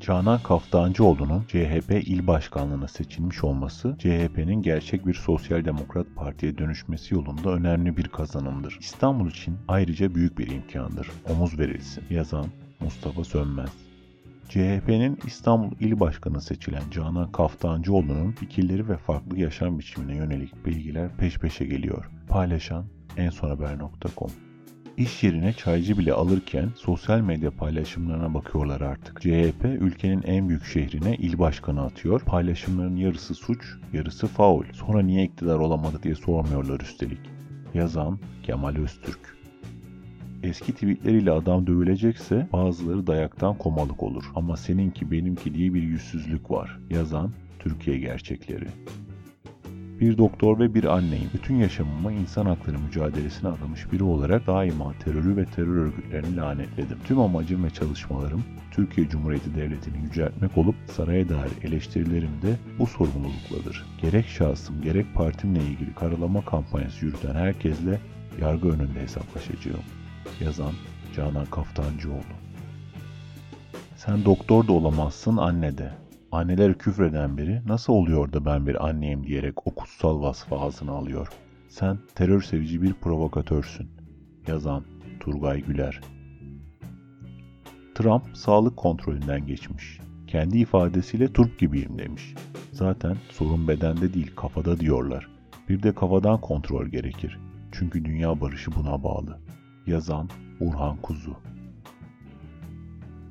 Canan Kaftancıoğlu'nun CHP il başkanlığına seçilmiş olması CHP'nin gerçek bir sosyal demokrat partiye dönüşmesi yolunda önemli bir kazanımdır. İstanbul için ayrıca büyük bir imkandır. Omuz verilsin. Yazan Mustafa Sönmez. CHP'nin İstanbul İl Başkanı seçilen Canan Kaftancıoğlu'nun fikirleri ve farklı yaşam biçimine yönelik bilgiler peş peşe geliyor. Paylaşan ensonhaber.com İş yerine çaycı bile alırken sosyal medya paylaşımlarına bakıyorlar artık. CHP ülkenin en büyük şehrine il başkanı atıyor. Paylaşımların yarısı suç, yarısı faul. Sonra niye iktidar olamadı diye sormuyorlar üstelik. Yazan Kemal Öztürk. Eski tweetleriyle adam dövülecekse bazıları dayaktan komalık olur. Ama seninki benimki diye bir yüzsüzlük var. Yazan Türkiye Gerçekleri. Bir doktor ve bir anneyim. Bütün yaşamımı insan hakları mücadelesine adamış biri olarak daima terörü ve terör örgütlerini lanetledim. Tüm amacım ve çalışmalarım Türkiye Cumhuriyeti Devleti'ni yüceltmek olup saraya dair eleştirilerim de bu sorumlulukladır. Gerek şahsım gerek partimle ilgili karalama kampanyası yürüten herkesle yargı önünde hesaplaşacağım. Yazan Canan Kaftancıoğlu Sen doktor da olamazsın anne de. Anneler küfreden biri nasıl oluyor da ben bir anneyim diyerek o kutsal vasfı ağzına alıyor. Sen terör sevici bir provokatörsün. Yazan Turgay Güler Trump sağlık kontrolünden geçmiş. Kendi ifadesiyle turp gibiyim demiş. Zaten sorun bedende değil kafada diyorlar. Bir de kafadan kontrol gerekir. Çünkü dünya barışı buna bağlı. Yazan Urhan Kuzu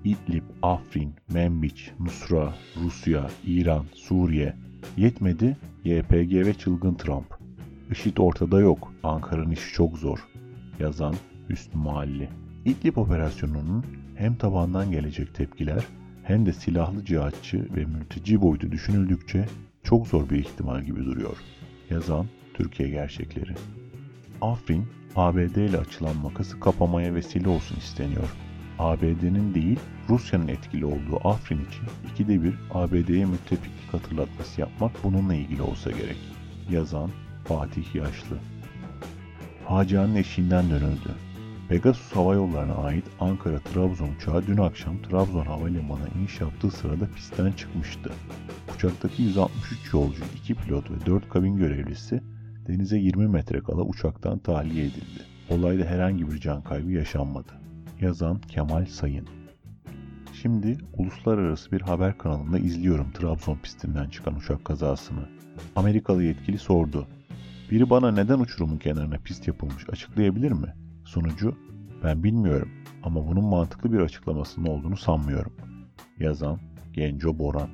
İdlib, Afrin, Membiç, Nusra, Rusya, İran, Suriye. Yetmedi YPG ve çılgın Trump. IŞİD ortada yok. Ankara'nın işi çok zor. Yazan Hüsnü Mahalli. İdlib operasyonunun hem tabandan gelecek tepkiler hem de silahlı cihatçı ve mülteci boyutu düşünüldükçe çok zor bir ihtimal gibi duruyor. Yazan Türkiye Gerçekleri. Afrin, ABD ile açılan makası kapamaya vesile olsun isteniyor. ABD'nin değil Rusya'nın etkili olduğu Afrin için ikide bir ABD'ye müttefiklik hatırlatması yapmak bununla ilgili olsa gerek. Yazan Fatih Yaşlı Facianın eşiğinden dönüldü. Pegasus Hava Yolları'na ait Ankara-Trabzon uçağı dün akşam Trabzon Havalimanı'na iniş yaptığı sırada pistten çıkmıştı. Uçaktaki 163 yolcu, 2 pilot ve 4 kabin görevlisi denize 20 metre kala uçaktan tahliye edildi. Olayda herhangi bir can kaybı yaşanmadı. Yazan Kemal Sayın Şimdi uluslararası bir haber kanalında izliyorum Trabzon pistinden çıkan uçak kazasını. Amerikalı yetkili sordu. Biri bana neden uçurumun kenarına pist yapılmış açıklayabilir mi? Sunucu, ben bilmiyorum ama bunun mantıklı bir açıklamasının olduğunu sanmıyorum. Yazan Genco Boran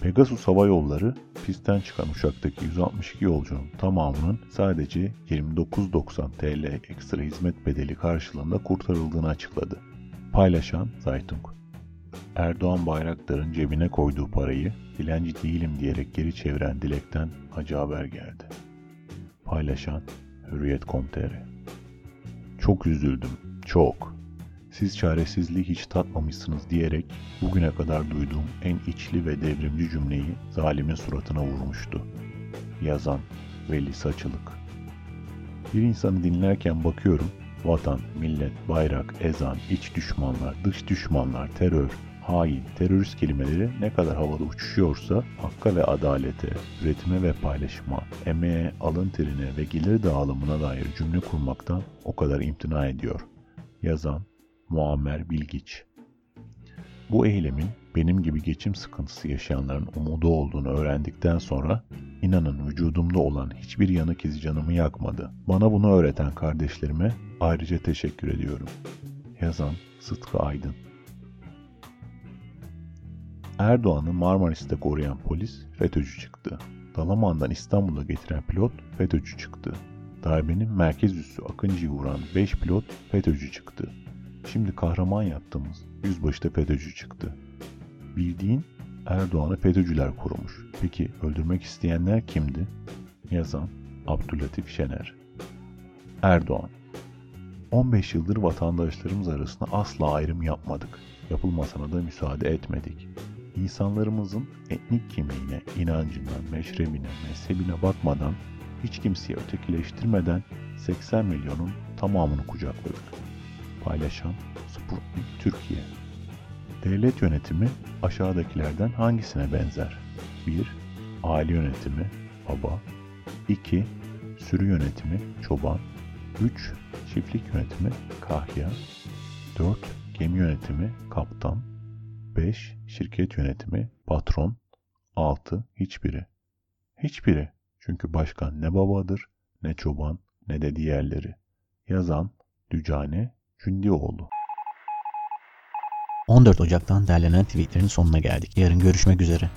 Pegasus Hava Yolları pistten çıkan uçaktaki 162 yolcunun tamamının sadece 29.90 TL ekstra hizmet bedeli karşılığında kurtarıldığını açıkladı. Paylaşan Zaytung. Erdoğan Bayraktar'ın cebine koyduğu parayı dilenci değilim diyerek geri çeviren Dilek'ten acı haber geldi. Paylaşan Hürriyet.com.tr Çok üzüldüm, çok. Siz çaresizliği hiç tatmamışsınız diyerek bugüne kadar duyduğum en içli ve devrimci cümleyi zalimin suratına vurmuştu. Yazan Veli Saçılık Bir insanı dinlerken bakıyorum, vatan, millet, bayrak, ezan, iç düşmanlar, dış düşmanlar, terör, hain, terörist kelimeleri ne kadar havada uçuşuyorsa hakka ve adalete, üretime ve paylaşıma, emeğe, alın terine ve gelir dağılımına dair cümle kurmaktan o kadar imtina ediyor. Yazan Muammer Bilgiç Bu eylemin benim gibi geçim sıkıntısı yaşayanların umudu olduğunu öğrendikten sonra inanın vücudumda olan hiçbir yanık izi canımı yakmadı. Bana bunu öğreten kardeşlerime ayrıca teşekkür ediyorum. Yazan Sıtkı Aydın Erdoğan'ı Marmaris'te koruyan polis FETÖ'cü çıktı. Dalaman'dan İstanbul'a getiren pilot FETÖ'cü çıktı. Darbenin merkez üssü Akıncı'yı vuran 5 pilot FETÖ'cü çıktı. Şimdi kahraman yaptığımız yüzbaşı da FETÖ'cü çıktı. Bildiğin Erdoğan'ı FETÖ'cüler korumuş. Peki öldürmek isteyenler kimdi? Yazan Abdülatif Şener Erdoğan 15 yıldır vatandaşlarımız arasında asla ayrım yapmadık. Yapılmasına da müsaade etmedik. İnsanlarımızın etnik kimliğine, inancına, meşrebine, mezhebine bakmadan, hiç kimseyi ötekileştirmeden 80 milyonun tamamını kucakladık. Paylaşan Sputnik Türkiye Devlet yönetimi aşağıdakilerden hangisine benzer? 1. Aile yönetimi, baba. 2. Sürü yönetimi, çoban. 3. Çiftlik yönetimi, kahya. 4. Gemi yönetimi, kaptan. 5. Şirket yönetimi, patron. 6. Hiçbiri. Hiçbiri. Çünkü başkan ne babadır, ne çoban, ne de diğerleri. Yazan Dücane Cündioğlu 14 Ocak'tan derlenen tweetlerin sonuna geldik. Yarın görüşmek üzere.